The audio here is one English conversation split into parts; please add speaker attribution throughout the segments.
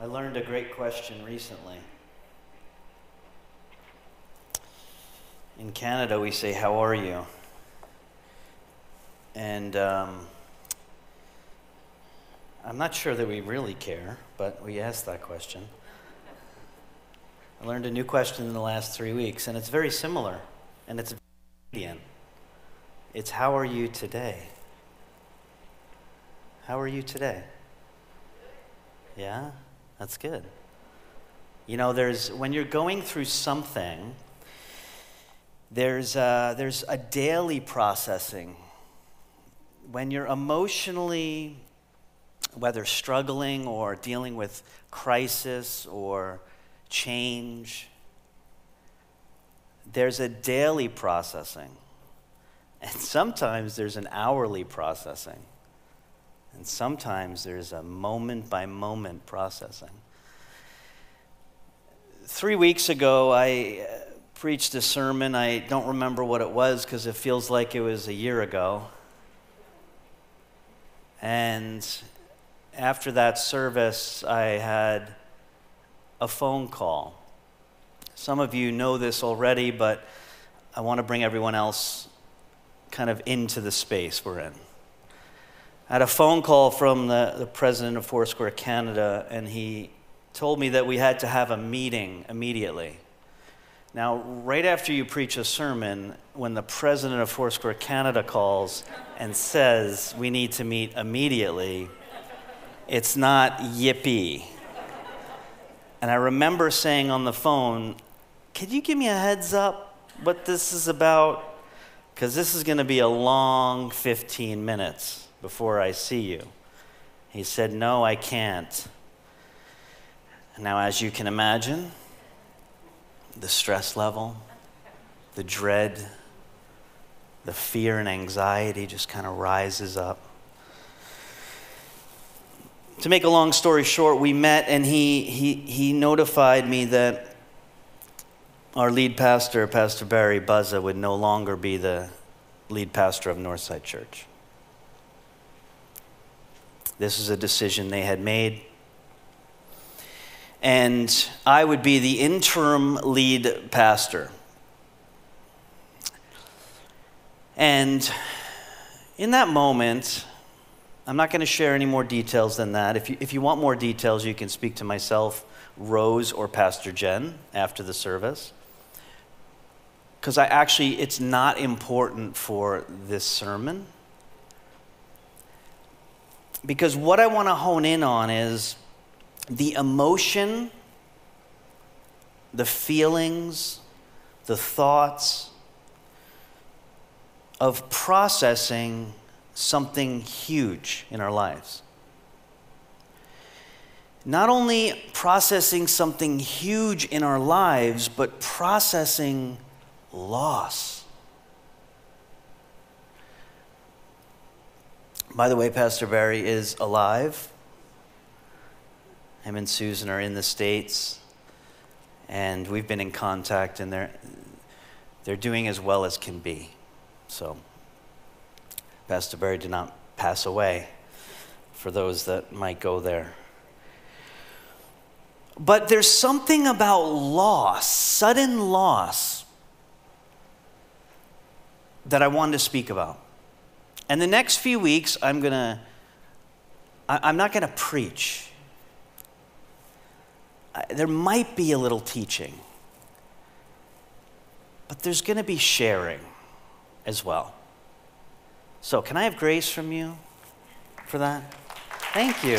Speaker 1: I learned a great question recently. In Canada, we say, How are you? And um, I'm not sure that we really care, but we ask that question. I learned a new question in the last three weeks, and it's very similar, and it's Canadian. It's how are you today? How are you today? Yeah, that's good. You know, there's when you're going through something, there's a, there's a daily processing. When you're emotionally, whether struggling or dealing with crisis or change, there's a daily processing. And sometimes there's an hourly processing. And sometimes there's a moment by moment processing. Three weeks ago, I uh, preached a sermon. I don't remember what it was because it feels like it was a year ago. And after that service, I had a phone call. Some of you know this already, but I want to bring everyone else kind of into the space we're in. I had a phone call from the, the president of Foursquare Canada, and he told me that we had to have a meeting immediately. Now, right after you preach a sermon, when the president of Foursquare Canada calls and says we need to meet immediately, it's not yippee. And I remember saying on the phone, Could you give me a heads up what this is about? Because this is going to be a long 15 minutes before I see you. He said, No, I can't. Now, as you can imagine, the stress level, the dread, the fear and anxiety just kind of rises up. To make a long story short, we met and he, he, he notified me that our lead pastor, Pastor Barry Buzza, would no longer be the lead pastor of Northside Church. This is a decision they had made. And I would be the interim lead pastor. And in that moment, I'm not going to share any more details than that. If you, if you want more details, you can speak to myself, Rose, or Pastor Jen after the service. Because I actually, it's not important for this sermon. Because what I want to hone in on is the emotion, the feelings, the thoughts of processing something huge in our lives. Not only processing something huge in our lives, but processing loss. By the way, Pastor Barry is alive. Him and Susan are in the States, and we've been in contact, and they're, they're doing as well as can be. So, Pastor Barry did not pass away for those that might go there. But there's something about loss, sudden loss, that I wanted to speak about. And the next few weeks, I'm going to, I'm not going to preach. There might be a little teaching, but there's going to be sharing as well. So, can I have grace from you for that? Thank you.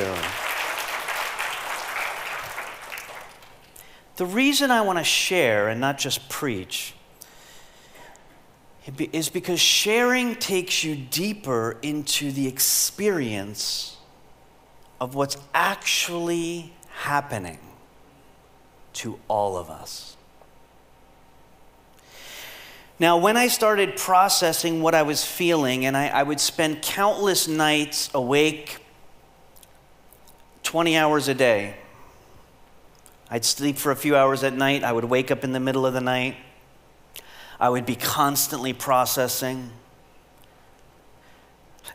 Speaker 1: The reason I want to share and not just preach is because sharing takes you deeper into the experience of what's actually happening to all of us. Now, when I started processing what I was feeling, and I, I, would spend countless nights awake 20 hours a day, I'd sleep for a few hours at night, I would wake up in the middle of the night. I would be constantly processing,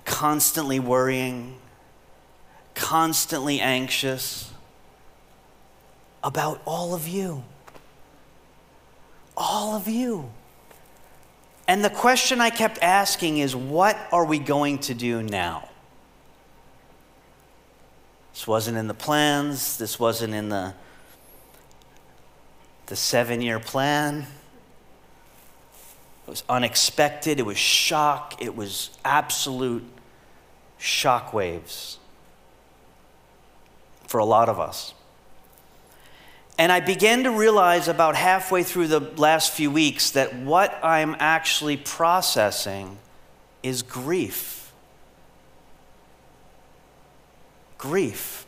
Speaker 1: constantly worrying, constantly anxious. about all of you. All of you. And the question I kept asking is what are we going to do now? This wasn't in the plans, this wasn't in the, the seven year plan. It was unexpected, it was shock, it was absolute shock waves for a lot of us. And I began to realize about halfway through the last few weeks that what I'm actually processing is grief. Grief.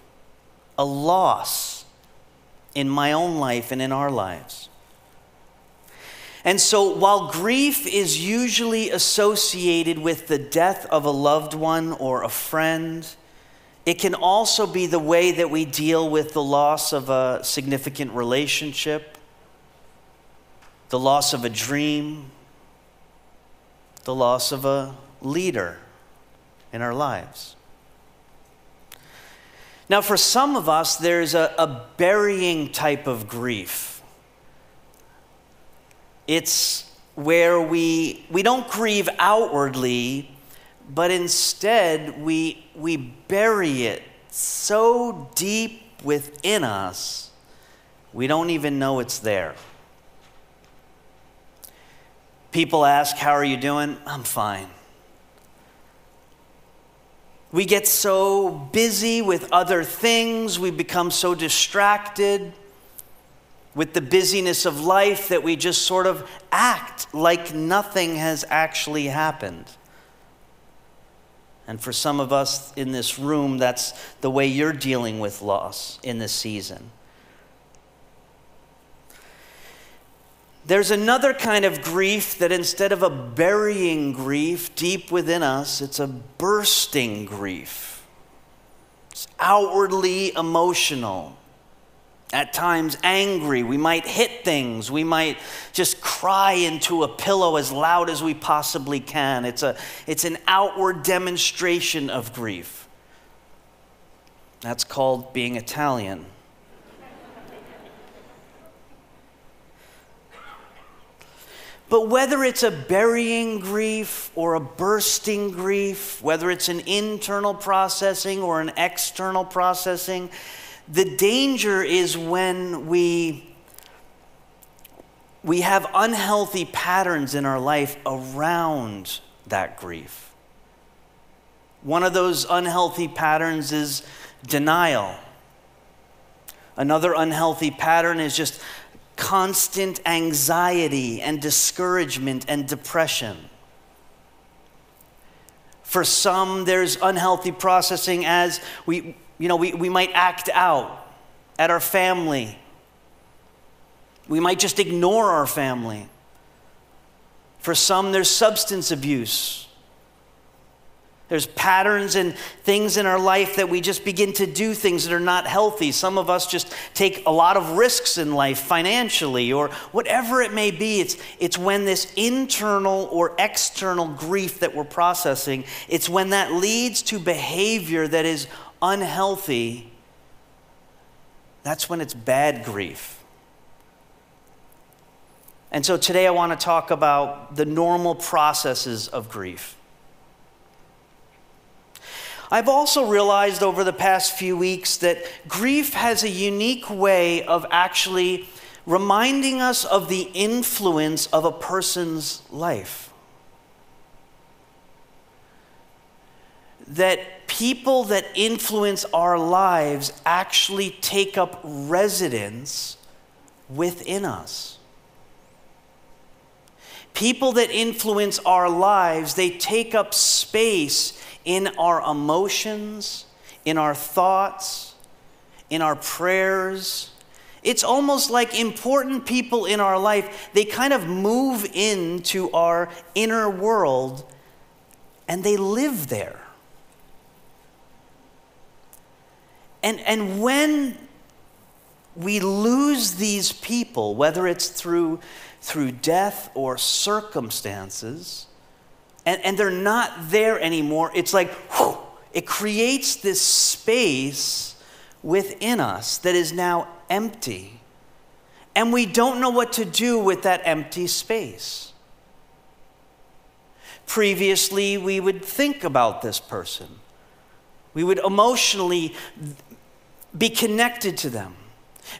Speaker 1: A loss in my own life and in our lives. And so, while grief is usually associated with the death of a loved one or a friend, it can also be the way that we deal with the loss of a significant relationship, the loss of a dream, the loss of a leader in our lives. Now, for some of us, there's a, a burying type of grief. It's where we, we don't grieve outwardly, but instead we, we bury it so deep within us, we don't even know it's there. People ask, How are you doing? I'm fine. We get so busy with other things, we become so distracted with the busyness of life that we just sort of act like nothing has actually happened. And for some of us in this room, that's the way you're dealing with loss in this season. There's another kind of grief that instead of a burying grief deep within us, it's a bursting grief. It's outwardly emotional at times angry. We might hit things. We might just cry into a pillow as loud as we possibly can. It's, a, it's an outward demonstration of grief. That's called being Italian. But whether it's a burying grief or a bursting grief, whether it's an internal processing or an external processing, the danger is when we we have unhealthy patterns in our life around that grief. One of those unhealthy patterns is denial. Another unhealthy pattern is just constant anxiety and discouragement and depression. For some, there's unhealthy processing as we, you know, we, we might act out at our family. We might just ignore our family. For some, there's substance abuse. There's patterns and things in our life that we just begin to do things that are not healthy. Some of us just take a lot of risks in life financially or whatever it may be. It's, it's when this internal or external grief that we're processing, it's when that leads to behavior that is unhealthy, that's when it's bad grief. And so today I want to talk about the normal processes of grief. I've also realized over the past few weeks that grief has a unique way of actually reminding us of the influence of a person's life. That people that influence our lives actually take up residence within us. People that influence our lives, they take up space in our emotions, in our thoughts, in our prayers. It's almost like important people in our life, they kind of move into our inner world and they live there. And, and when we lose these people, whether it's through, through death or circumstances, and, and they're not there anymore, it's like, whew, it creates this space within us that is now empty. And we don't know what to do with that empty space. Previously, we would think about this person, we would emotionally be connected to them.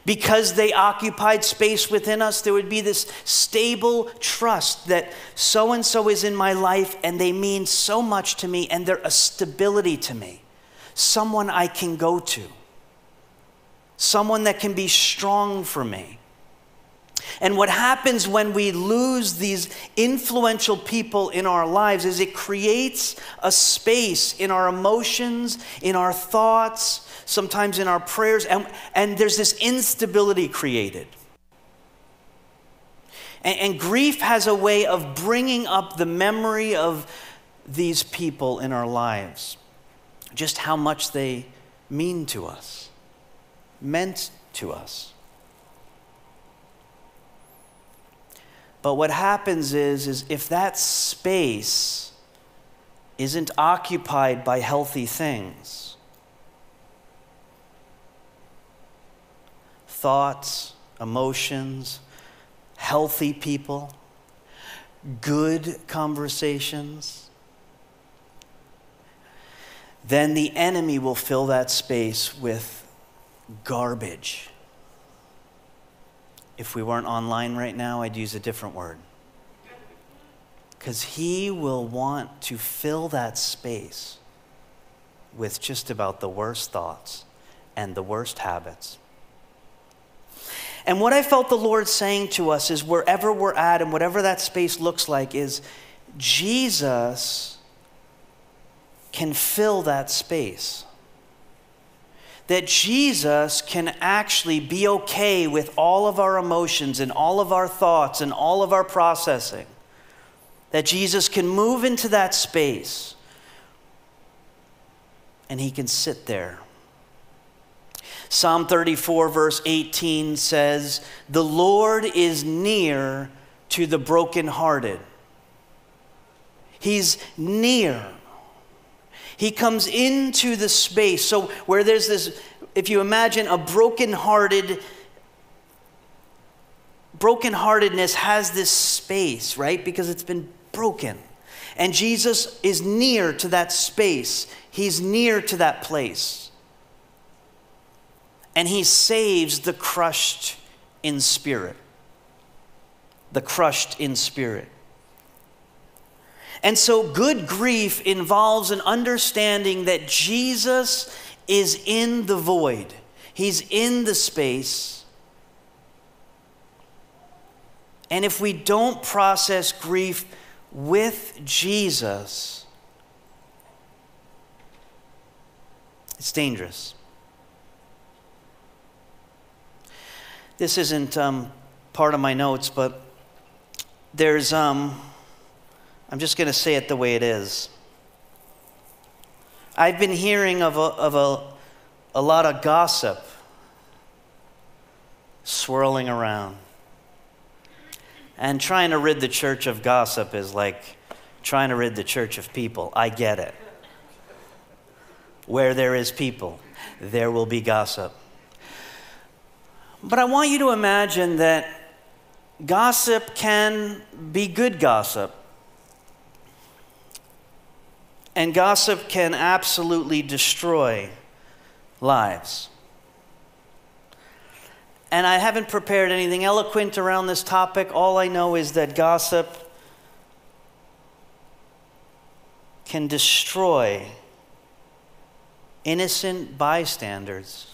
Speaker 1: Because they occupied space within us, there would be this stable trust that so and so is in my life and they mean so much to me and they're a stability to me, someone I can go to, someone that can be strong for me. And what happens when we lose these influential people in our lives is it creates a space in our emotions, in our thoughts, sometimes in our prayers, and, and there's this instability created. And, and grief has a way of bringing up the memory of these people in our lives, just how much they mean to us, meant to us. But what happens is, is if that space isn't occupied by healthy things, thoughts, emotions, healthy people, good conversations, then the enemy will fill that space with garbage. If we weren't online right now, I'd use a different word. Because he will want to fill that space with just about the worst thoughts and the worst habits and what I felt the Lord saying to us is wherever we're at and whatever that space looks like, is Jesus can fill that space. That Jesus can actually be okay with all of our emotions and all of our thoughts and all of our processing. That Jesus can move into that space and he can sit there Psalm 34, verse 18 says, The Lord is near to the brokenhearted. He's near. He comes into the space. So, where there's this, if you imagine a brokenhearted, brokenheartedness has this space, right? Because it's been broken. And Jesus is near to that space, He's near to that place and he saves the crushed in spirit. The crushed in spirit. And so, good grief involves an understanding that Jesus is in the void, He's in the space. And if we don't process grief with Jesus, it's dangerous. This isn't um, part of my notes, but there's, um, I'm just going to say it the way it is. I've been hearing of a, of a, a lot of gossip swirling around. And trying to rid the church of gossip is like trying to rid the church of people. I get it. Where there is people, there will be gossip. But I want you to imagine that gossip can be good gossip. And gossip can absolutely destroy lives. And I haven't prepared anything eloquent around this topic. All I know is that gossip can destroy innocent bystanders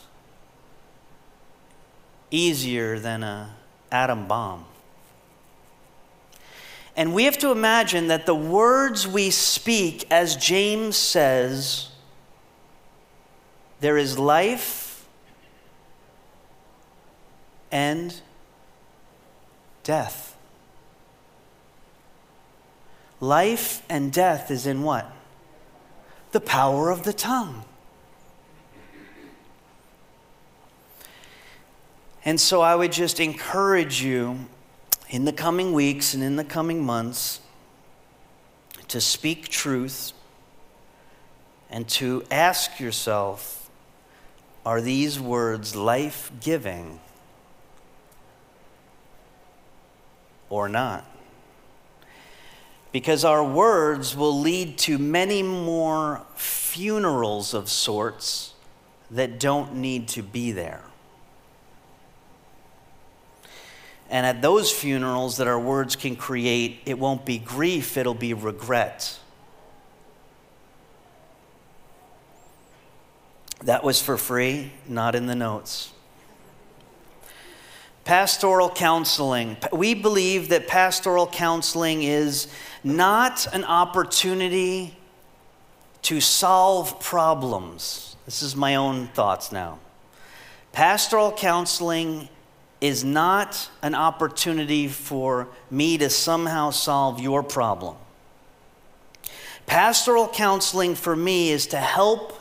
Speaker 1: easier than an atom bomb. And we have to imagine that the words we speak, as James says, there is life and death. Life and death is in what? The power of the tongue. And so I would just encourage you in the coming weeks and in the coming months to speak truth and to ask yourself are these words life giving or not? Because our words will lead to many more funerals of sorts that don't need to be there. And at those funerals that our words can create, it won't be grief, it'll be regret. That was for free, not in the notes. Pastoral counseling. We believe that pastoral counseling is not an opportunity to solve problems. This is my own thoughts now. Pastoral counseling is not an opportunity for me to somehow solve your problem. Pastoral counseling for me is to help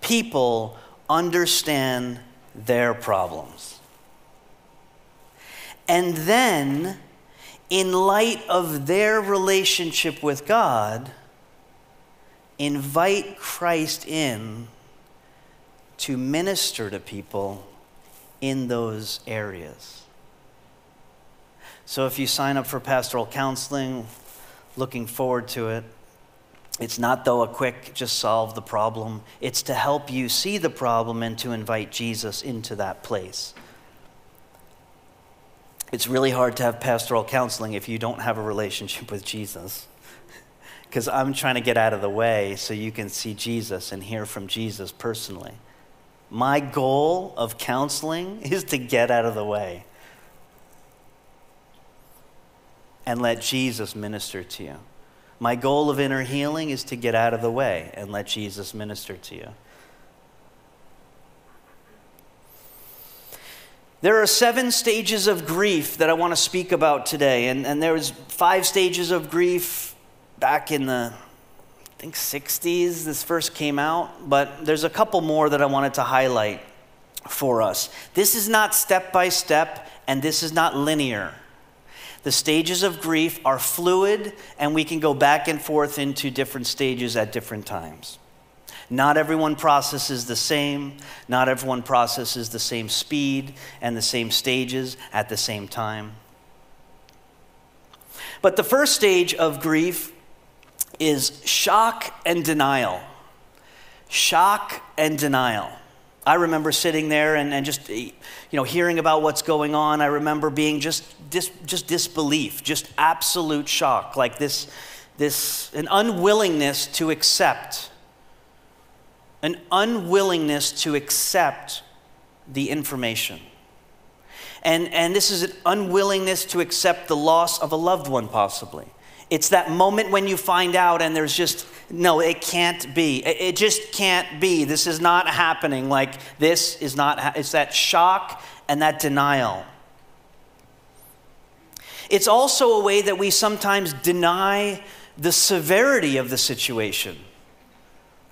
Speaker 1: people understand their problems. And then, in light of their relationship with God, invite Christ in to minister to people in those areas. So if you sign up for pastoral counseling, looking forward to it, it's not, though, a quick just solve the problem. It's to help you see the problem and to invite Jesus into that place. It's really hard to have pastoral counseling if you don't have a relationship with Jesus. Because I'm trying to get out of the way so you can see Jesus and hear from Jesus personally. My goal of counseling is to get out of the way and let Jesus minister to you. My goal of inner healing is to get out of the way and let Jesus minister to you. There are seven stages of grief that I want to speak about today. And, and there was five stages of grief back in the I think 60s this first came out, but there's a couple more that I wanted to highlight for us. This is not step by step and this is not linear. The stages of grief are fluid and we can go back and forth into different stages at different times. Not everyone processes the same, not everyone processes the same speed and the same stages at the same time. But the first stage of grief is shock and denial. Shock and denial. I remember sitting there and, and just you know hearing about what's going on. I remember being just dis, just disbelief, just absolute shock, like this this an unwillingness to accept an unwillingness to accept the information. And, and this is an unwillingness to accept the loss of a loved one, possibly. It's that moment when you find out and there's just, no, it can't be. It just can't be. This is not happening. Like, this is not, it's that shock and that denial. It's also a way that we sometimes deny the severity of the situation.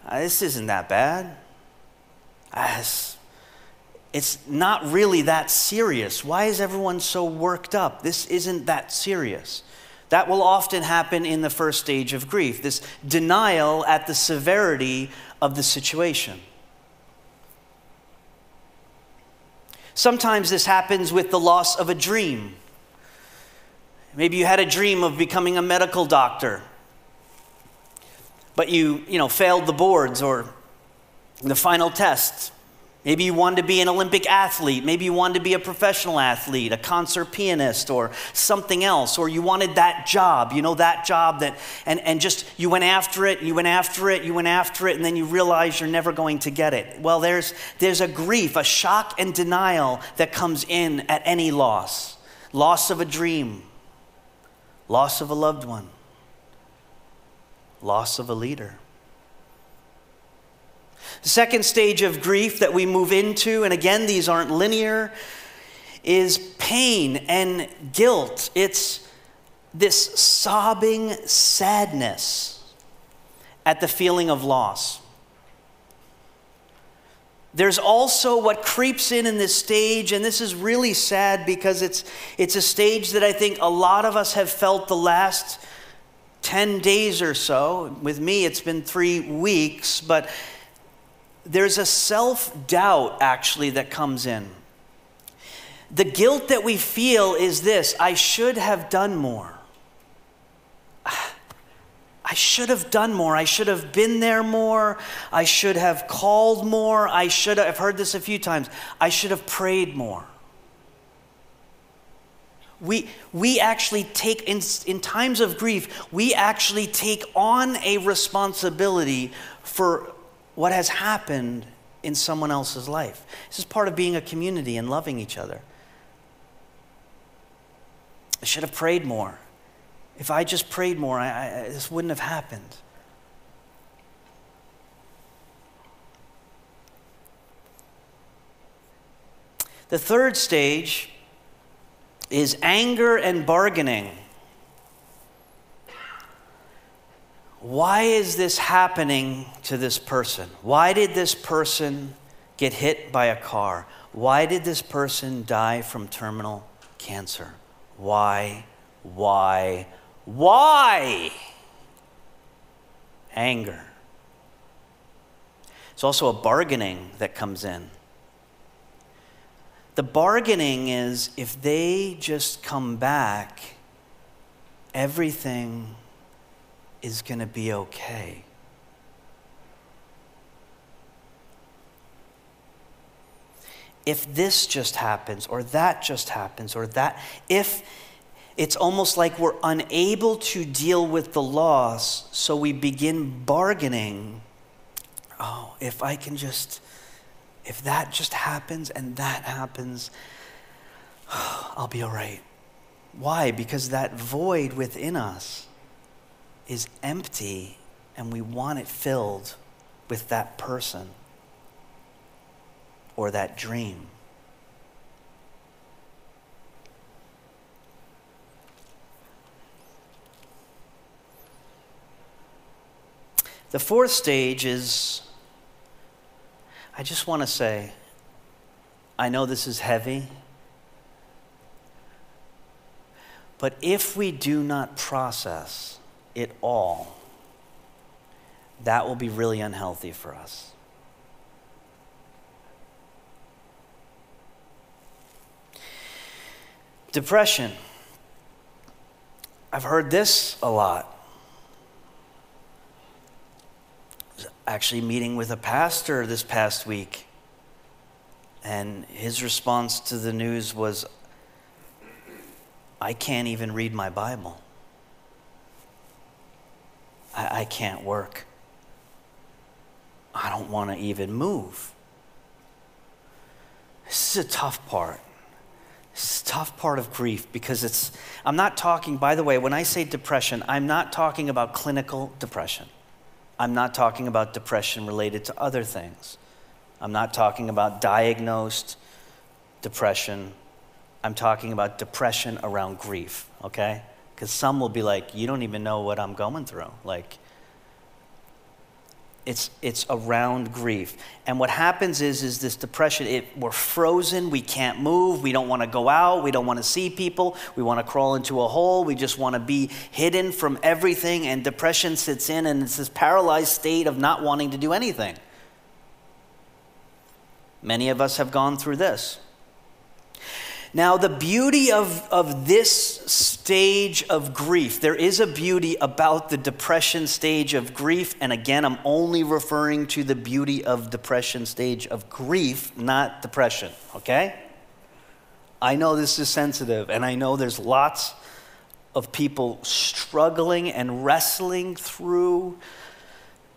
Speaker 1: Uh, this isn't that bad. Uh, it's not really that serious. Why is everyone so worked up? This isn't that serious. That will often happen in the first stage of grief this denial at the severity of the situation. Sometimes this happens with the loss of a dream. Maybe you had a dream of becoming a medical doctor, but you, you know, failed the boards or the final test. Maybe you wanted to be an Olympic athlete. Maybe you wanted to be a professional athlete, a concert pianist, or something else. Or you wanted that job, you know, that job that, and, and just you went after it, you went after it, you went after it, and then you realize you're never going to get it. Well, there's, there's a grief, a shock and denial that comes in at any loss loss of a dream, loss of a loved one, loss of a leader. The second stage of grief that we move into, and again, these aren't linear, is pain and guilt. It's this sobbing sadness at the feeling of loss. There's also what creeps in in this stage, and this is really sad because it's, it's a stage that I think a lot of us have felt the last 10 days or so. With me, it's been three weeks, but there's a self doubt actually that comes in. The guilt that we feel is this I should have done more. I should have done more. I should have been there more. I should have called more. I should have, I've heard this a few times. I should have prayed more. We, we actually take, in, in times of grief, we actually take on a responsibility for what has happened in someone else's life. This is part of being a community and loving each other. I should have prayed more. If I just prayed more, I, I, this wouldn't have happened. The third stage is anger and bargaining. Why is this happening to this person? Why did this person get hit by a car? Why did this person die from terminal cancer? Why, why, why? Anger. It's also a bargaining that comes in. The bargaining is if they just come back, everything is going to be okay. If this just happens, or that just happens, or that, if it's almost like we're unable to deal with the loss, so we begin bargaining. Oh, if I can just, if that just happens and that happens, I'll be all right. Why? Because that void within us is empty and we want it filled with that person or that dream. The fourth stage is I just want to say, I know this is heavy, but if we do not process it all, that will be really unhealthy for us. Depression. I've heard this a lot. actually meeting with a pastor this past week, and his response to the news was, I can't even read my Bible. I, I can't work. I don't want to even move. This is a tough part. This is a tough part of grief because it's, I'm not talking, by the way, when I say depression, I'm not talking about clinical depression. I'm not talking about depression related to other things. I'm not talking about diagnosed depression. I'm talking about depression around grief, okay? Because some will be like, you don't even know what I'm going through. Like, it's, it's around grief. And what happens is, is this depression, it, we're frozen, we can't move, we don't want to go out, we don't want to see people, we want to crawl into a hole, we just want to be hidden from everything, and depression sits in, and it's this paralyzed state of not wanting to do anything. Many of us have gone through this. Now, the beauty of, of this stage of grief, there is a beauty about the depression stage of grief. And again, I'm only referring to the beauty of depression stage of grief, not depression, okay? I know this is sensitive, and I know there's lots of people struggling and wrestling through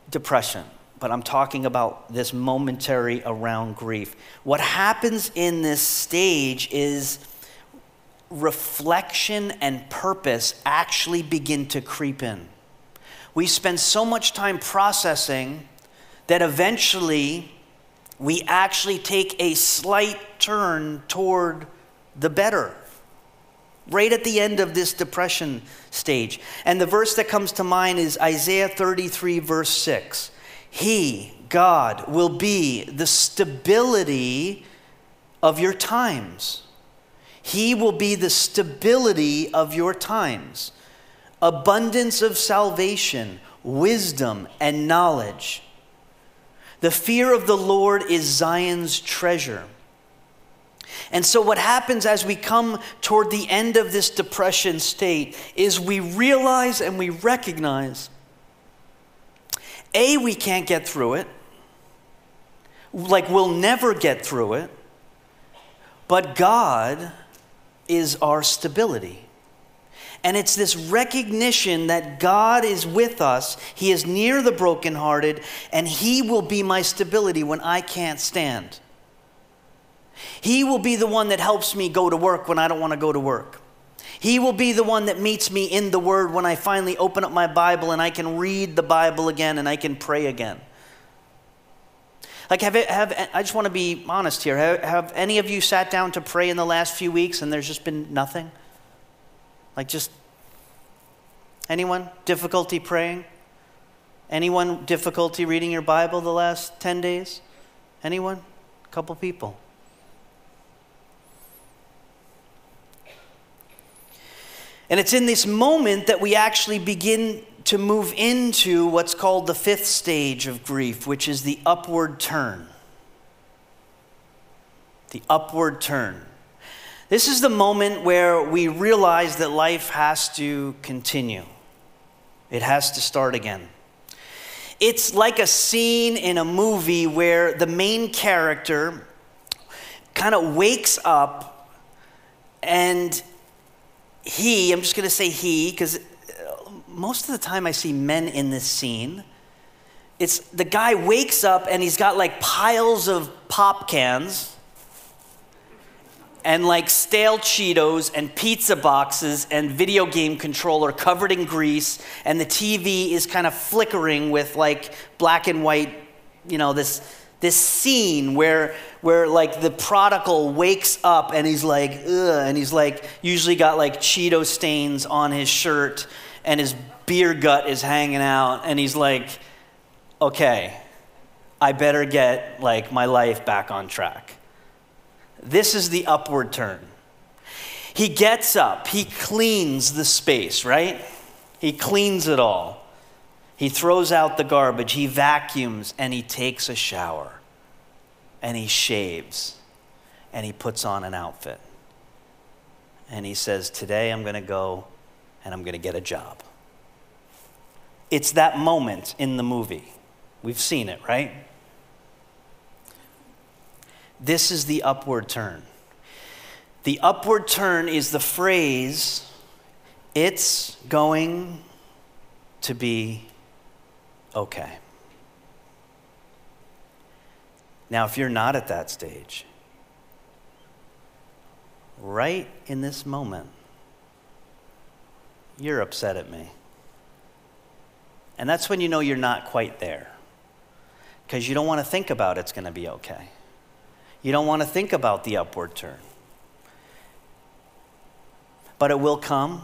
Speaker 1: depression but I'm talking about this momentary around grief. What happens in this stage is reflection and purpose actually begin to creep in. We spend so much time processing that eventually we actually take a slight turn toward the better. Right at the end of this depression stage. And the verse that comes to mind is Isaiah 33, verse 6. He, God, will be the stability of your times. He will be the stability of your times. Abundance of salvation, wisdom, and knowledge. The fear of the Lord is Zion's treasure. And so, what happens as we come toward the end of this depression state is we realize and we recognize A, we can't get through it, like we'll never get through it, but God is our stability. And it's this recognition that God is with us. He is near the brokenhearted, and He will be my stability when I can't stand. He will be the one that helps me go to work when I don't want to go to work. He will be the one that meets me in the Word when I finally open up my Bible and I can read the Bible again and I can pray again. Like, have, it, have I just want to be honest here. Have, have any of you sat down to pray in the last few weeks and there's just been nothing? Like, just anyone difficulty praying? Anyone difficulty reading your Bible the last 10 days? Anyone? A couple people. And it's in this moment that we actually begin to move into what's called the fifth stage of grief, which is the upward turn. The upward turn. This is the moment where we realize that life has to continue, it has to start again. It's like a scene in a movie where the main character kind of wakes up and he, I'm just going to say he, because uh, most of the time I see men in this scene. It's the guy wakes up and he's got like piles of pop cans and like stale Cheetos and pizza boxes and video game controller covered in grease, and the TV is kind of flickering with like black and white, you know, this this scene where where like the prodigal wakes up and he's like, ugh, and he's like usually got like Cheeto stains on his shirt and his beer gut is hanging out, and he's like, okay, I better get like my life back on track. This is the upward turn. He gets up, he cleans the space, right? He cleans it all. He throws out the garbage, he vacuums, and he takes a shower. And he shaves, and he puts on an outfit. And he says, Today I'm going to go and I'm going to get a job. It's that moment in the movie. We've seen it, right? This is the upward turn. The upward turn is the phrase, it's going to be okay. Now, if you're not at that stage, right in this moment, you're upset at me. And that's when you know you're not quite there. Because you don't want to think about it's going to be okay. You don't want to think about the upward turn. But it will come.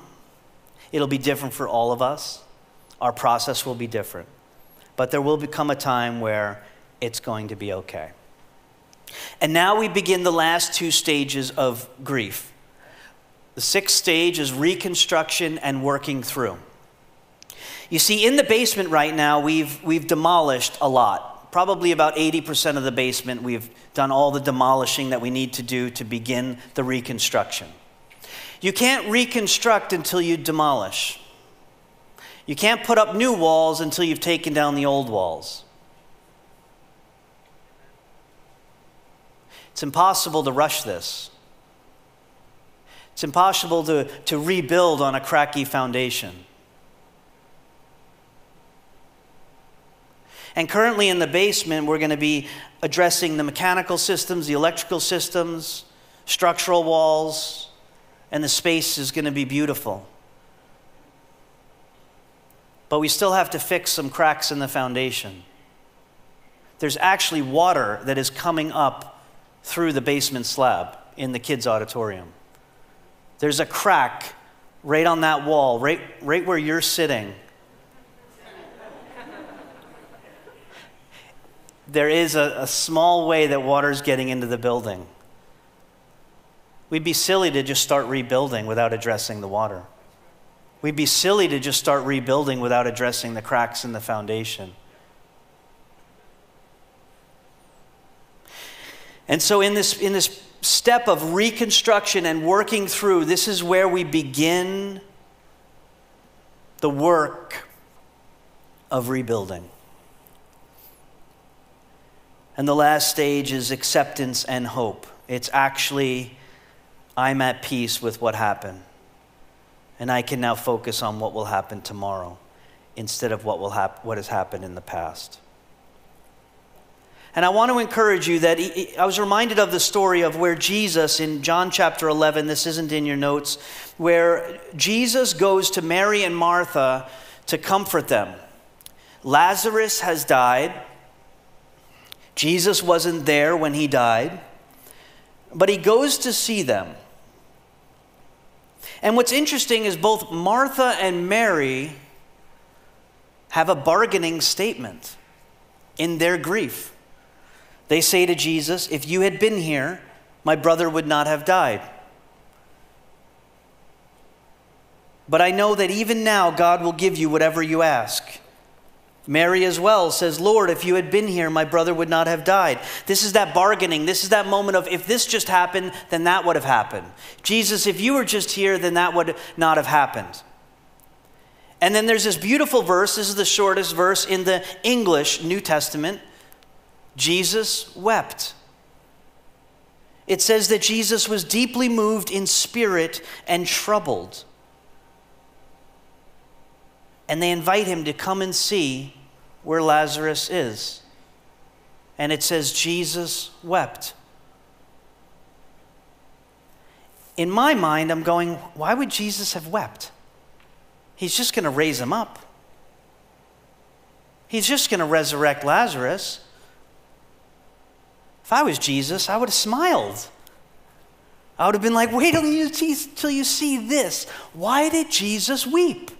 Speaker 1: It'll be different for all of us. Our process will be different. But there will become a time where it's going to be okay. And now we begin the last two stages of grief. The sixth stage is reconstruction and working through. You see, in the basement right now, we've, we've demolished a lot. Probably about 80% of the basement, we've done all the demolishing that we need to do to begin the reconstruction. You can't reconstruct until you demolish. You can't put up new walls until you've taken down the old walls. It's impossible to rush this. It's impossible to, to rebuild on a cracky foundation. And currently in the basement, we're going to be addressing the mechanical systems, the electrical systems, structural walls, and the space is going to be beautiful. But we still have to fix some cracks in the foundation. There's actually water that is coming up through the basement slab in the kids' auditorium. There's a crack right on that wall, right, right where you're sitting. there is a, a small way that water's getting into the building. We'd be silly to just start rebuilding without addressing the water. We'd be silly to just start rebuilding without addressing the cracks in the foundation. And so, in this, in this step of reconstruction and working through, this is where we begin the work of rebuilding. And the last stage is acceptance and hope. It's actually, I'm at peace with what happened. And I can now focus on what will happen tomorrow instead of what, will hap- what has happened in the past. And I want to encourage you that he, I was reminded of the story of where Jesus, in John chapter 11, this isn't in your notes, where Jesus goes to Mary and Martha to comfort them. Lazarus has died. Jesus wasn't there when he died, but he goes to see them. And what's interesting is both Martha and Mary have a bargaining statement in their grief. They say to Jesus, If you had been here, my brother would not have died. But I know that even now God will give you whatever you ask. Mary as well says, Lord, if you had been here, my brother would not have died. This is that bargaining. This is that moment of if this just happened, then that would have happened. Jesus, if you were just here, then that would not have happened. And then there's this beautiful verse. This is the shortest verse in the English New Testament. Jesus wept. It says that Jesus was deeply moved in spirit and troubled. And they invite him to come and see where Lazarus is. And it says, Jesus wept. In my mind, I'm going, why would Jesus have wept? He's just going to raise him up. He's just going to resurrect Lazarus. If I was Jesus, I would have smiled. I would have been like, wait till you, see, till you see this. Why did Jesus weep?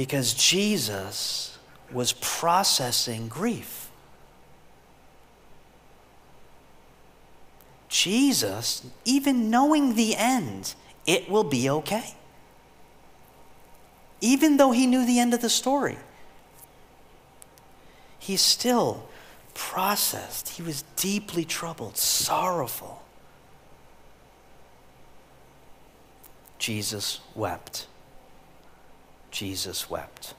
Speaker 1: Because Jesus was processing grief. Jesus, even knowing the end, it will be okay. Even though he knew the end of the story, he still processed. He was deeply troubled, sorrowful. Jesus wept. Jesus wept.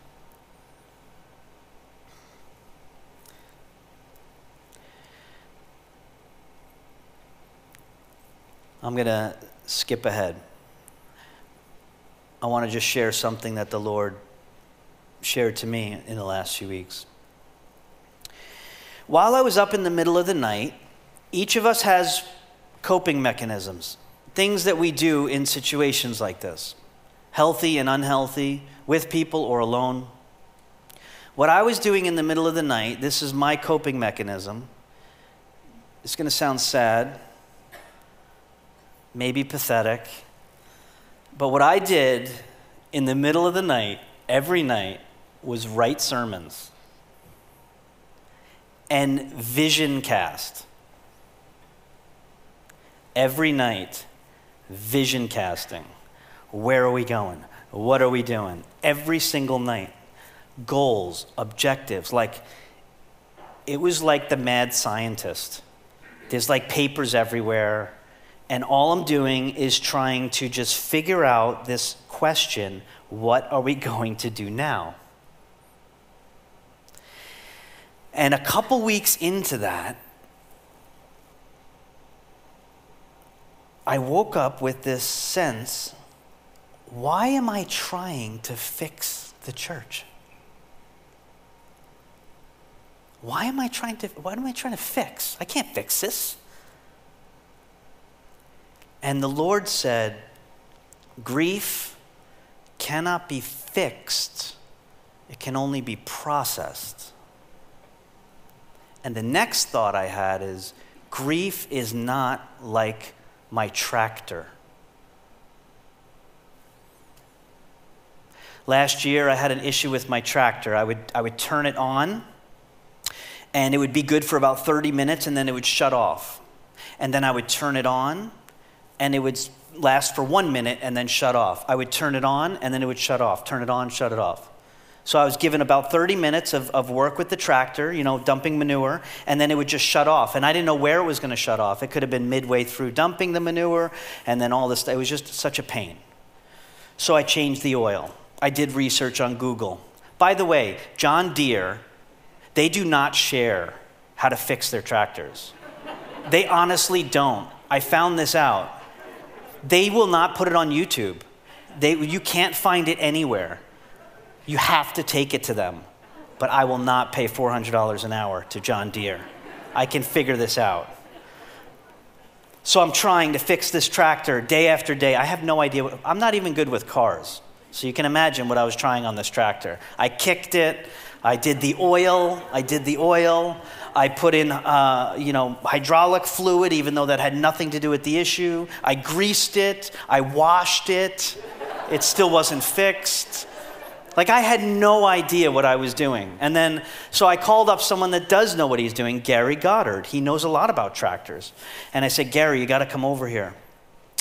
Speaker 1: I'm going to skip ahead. I want to just share something that the Lord shared to me in the last few weeks. While I was up in the middle of the night, each of us has coping mechanisms, things that we do in situations like this healthy and unhealthy, with people or alone. What I was doing in the middle of the night, this is my coping mechanism. It's going to sound sad, maybe pathetic, but what I did in the middle of the night, every night, was write sermons and vision cast. Every night, vision casting. Where are we going? What are we doing? Every single night. Goals, objectives. Like, it was like the mad scientist. There's like papers everywhere. And all I'm doing is trying to just figure out this question what are we going to do now? And a couple weeks into that, I woke up with this sense why am I trying to fix the church? Why am I trying to what am I trying to fix? I can't fix this. And the Lord said, grief cannot be fixed. It can only be processed. And the next thought I had is grief is not like my tractor. Last year, I had an issue with my tractor. I would, I would turn it on, and it would be good for about 30 minutes, and then it would shut off. And then I would turn it on, and it would last for one minute and then shut off. I would turn it on, and then it would shut off. Turn it on, shut it off. So I was given about 30 minutes of, of work with the tractor, you know, dumping manure, and then it would just shut off. And I didn't know where it was going to shut off. It could have been midway through dumping the manure, and then all this. It was just such a pain. So I changed the oil. I did research on Google. By the way, John Deere, they do not share how to fix their tractors. They honestly don't. I found this out. They will not put it on YouTube. They, you can't find it anywhere. You have to take it to them. But I will not pay $400 an hour to John Deere. I can figure this out. So I'm trying to fix this tractor day after day. I have no idea. What, I'm not even good with cars. So you can imagine what I was trying on this tractor. I kicked it. I did the oil. I did the oil. I put in, uh, you know, hydraulic fluid, even though that had nothing to do with the issue. I greased it. I washed it. It still wasn't fixed. Like I had no idea what I was doing. And then, so I called up someone that does know what he's doing, Gary Goddard. He knows a lot about tractors. And I said, Gary, you got to come over here.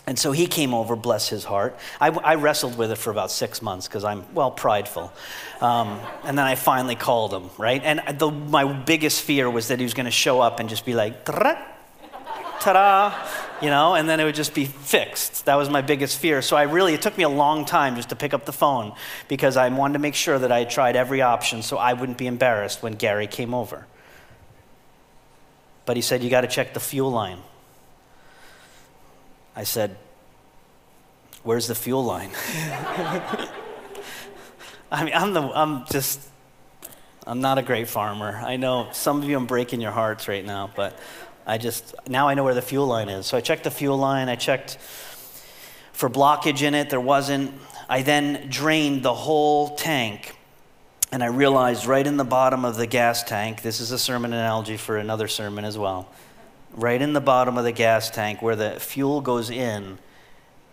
Speaker 1: And so he came over, bless his heart. I, I wrestled with it for about six months because I'm, well, prideful. Um, and then I finally called him, right? And the, my biggest fear was that he was going to show up and just be like, ta-da, you know, and then it would just be fixed. That was my biggest fear. So I really, it took me a long time just to pick up the phone because I wanted to make sure that I had tried every option so I wouldn't be embarrassed when Gary came over. But he said, you got to check the fuel line. I said, where's the fuel line? I mean, I'm, the, I'm just, I'm not a great farmer. I know some of you, I'm breaking your hearts right now, but I just, now I know where the fuel line is. So I checked the fuel line, I checked for blockage in it, there wasn't. I then drained the whole tank, and I realized right in the bottom of the gas tank, this is a sermon analogy for another sermon as well, right in the bottom of the gas tank where the fuel goes in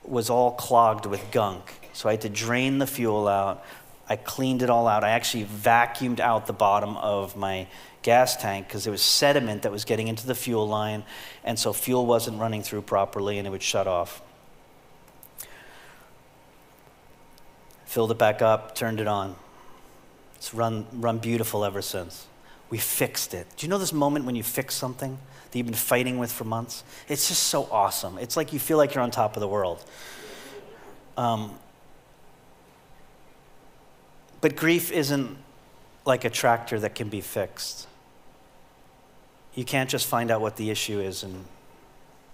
Speaker 1: was all clogged with gunk. So I had to drain the fuel out. I cleaned it all out. I actually vacuumed out the bottom of my gas tank because there was sediment that was getting into the fuel line, and so fuel wasn't running through properly and it would shut off. Filled it back up, turned it on. It's run, run beautiful ever since. We fixed it. Do you know this moment when you fix something that you've been fighting with for months? It's just so awesome. It's like you feel like you're on top of the world. Um, but grief isn't like a tractor that can be fixed. You can't just find out what the issue is and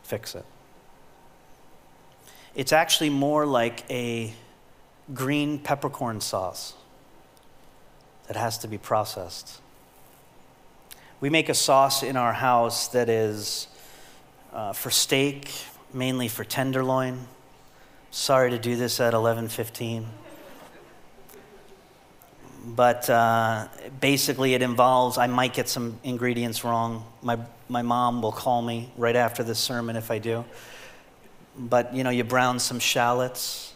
Speaker 1: fix it. It's actually more like a green peppercorn sauce that has to be processed. We make a sauce in our house that is uh, for steak, mainly for tenderloin. Sorry to do this at 11:15 but uh, basically it involves i might get some ingredients wrong. My, my mom will call me right after the sermon if i do. But you know you brown some shallots.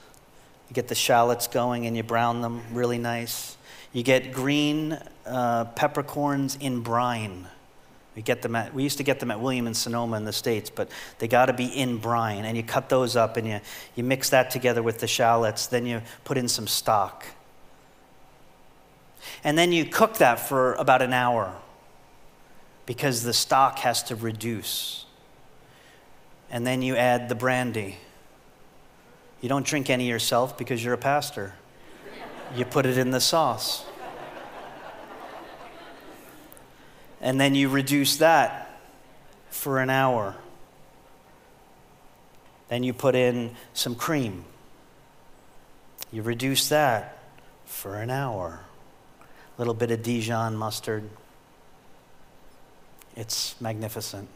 Speaker 1: You get the shallots going and you brown them really nice you get green uh, peppercorns in brine we get them at we used to get them at william and sonoma in the states but they got to be in brine and you cut those up and you, you mix that together with the shallots then you put in some stock and then you cook that for about an hour because the stock has to reduce. And then you add the brandy. You don't drink any yourself because you're a pastor. You put it in the sauce. And then you reduce that for an hour. Then you put in some cream. You reduce that for an hour A little bit of Dijon mustard. It's magnificent.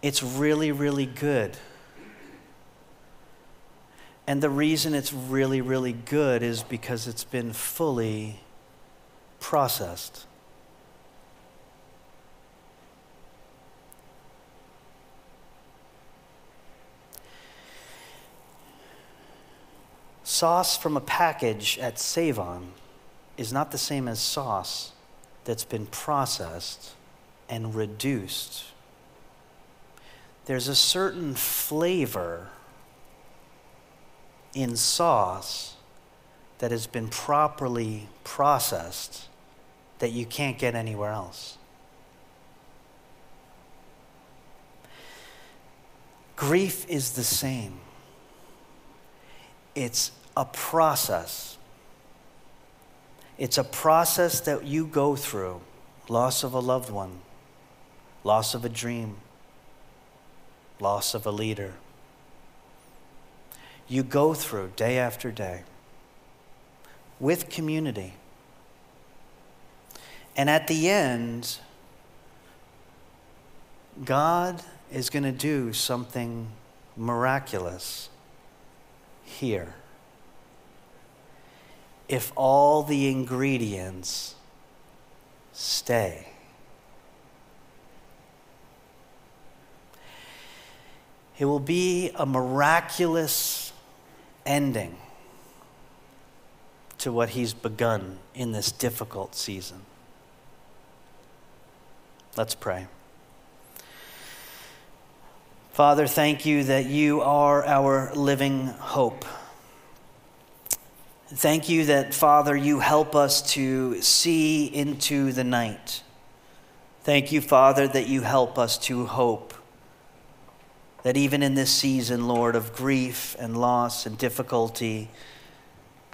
Speaker 1: It's really, really good. And the reason it's really, really good is because it's been fully processed. Sauce from a package at Save-On is not the same as sauce that's been processed and reduced. There's a certain flavor in sauce that has been properly processed that you can't get anywhere else. Grief is the same. It's a process. It's a process that you go through loss of a loved one, loss of a dream, loss of a leader. You go through day after day with community. And at the end, God is going to do something miraculous here. If all the ingredients stay. It will be a miraculous ending to what he's begun in this difficult season. Let's pray. Father, thank you that you are our living hope. Thank you that, Father, you help us to see into the night. Thank you, Father, that you help us to hope. That even in this season, Lord, of grief and loss and difficulty,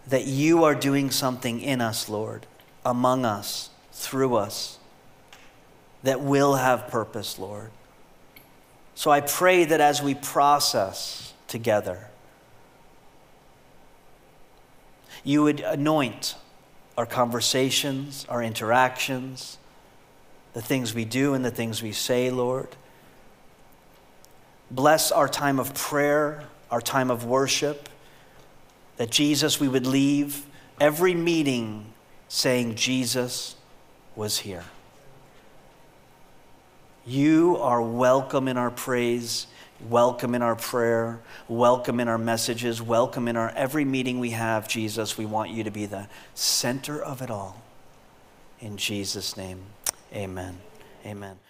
Speaker 1: that you are doing something in us, Lord, among us, through us, that will have purpose, Lord. So I pray that as we process together, you would anoint our conversations, our interactions, the things we do and the things we say, Lord. Bless our time of prayer, our time of worship that Jesus, we would leave every meeting saying, Jesus was here. You are welcome in our praise, welcome in our prayer, welcome in our messages, welcome in our every meeting we have, Jesus. We want you to be the center of it all. In Jesus' name, amen. Amen.